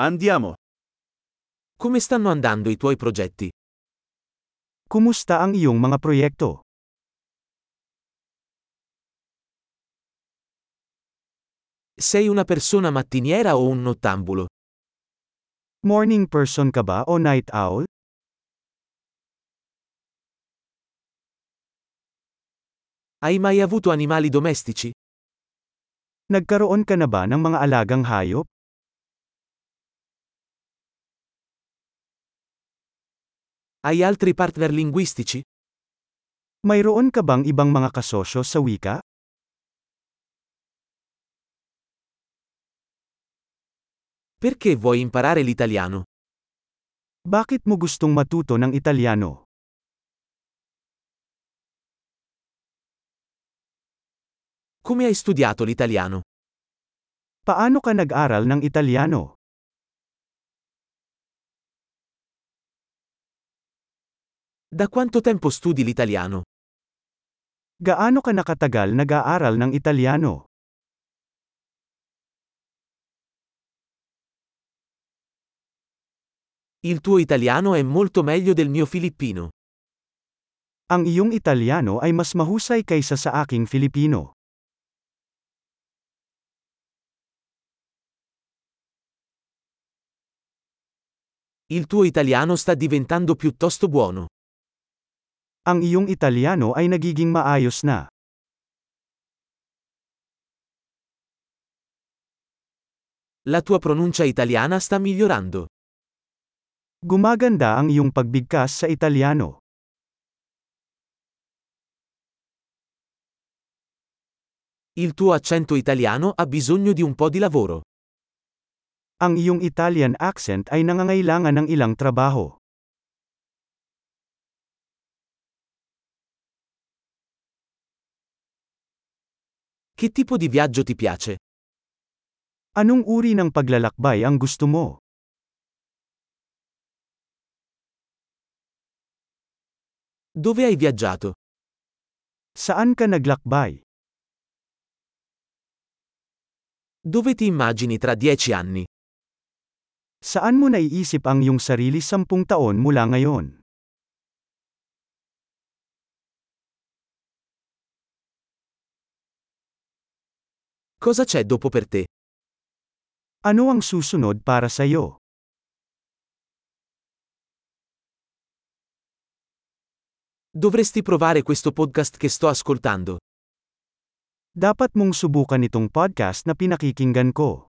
Andiamo. Come stanno andando i tuoi progetti? Kumusta ang iyong mga proyekto? Sei una persona mattiniera o un nottambulo? Morning person ka ba o night owl? Hai mai avuto animali domestici? Nagkaroon ka na ba ng mga alagang hayop? Hai altri partner linguistici? Mayroon ka bang ibang mga kasosyo sa wika? Perché vuoi imparare l'italiano? Bakit mo gustong matuto ng Italyano? Come hai studiato l'italiano? Paano ka nag-aral ng Italyano? Da quanto tempo studi l'italiano? Gaano ka nakatagal nag-aaral ng Italyano? Il tuo italiano è molto meglio del mio filippino. Ang iyong Italyano ay mas mahusay kaysa sa aking Filipino. Il tuo italiano sta diventando piuttosto buono. Ang iyong Italyano ay nagiging maayos na. La tua pronuncia italiana sta migliorando. Gumaganda ang iyong pagbigkas sa Italyano. Il tuo accento italiano ha bisogno di un po' di lavoro. Ang iyong Italian accent ay nangangailangan ng ilang trabaho. Che tipo di viaggio ti piace? Anong uri ng paglalakbay ang gusto mo? Dove hai viaggiato? Saan ka naglakbay? Dove ti immagini tra dieci anni? Saan mo naiisip ang iyong sarili sampung taon mula ngayon? Cosa c'è dopo per te? Ano ang susunod para sa iyo? Dovresti provare questo podcast che sto ascoltando. Dapat mong subukan itong podcast na pinakikinggan ko.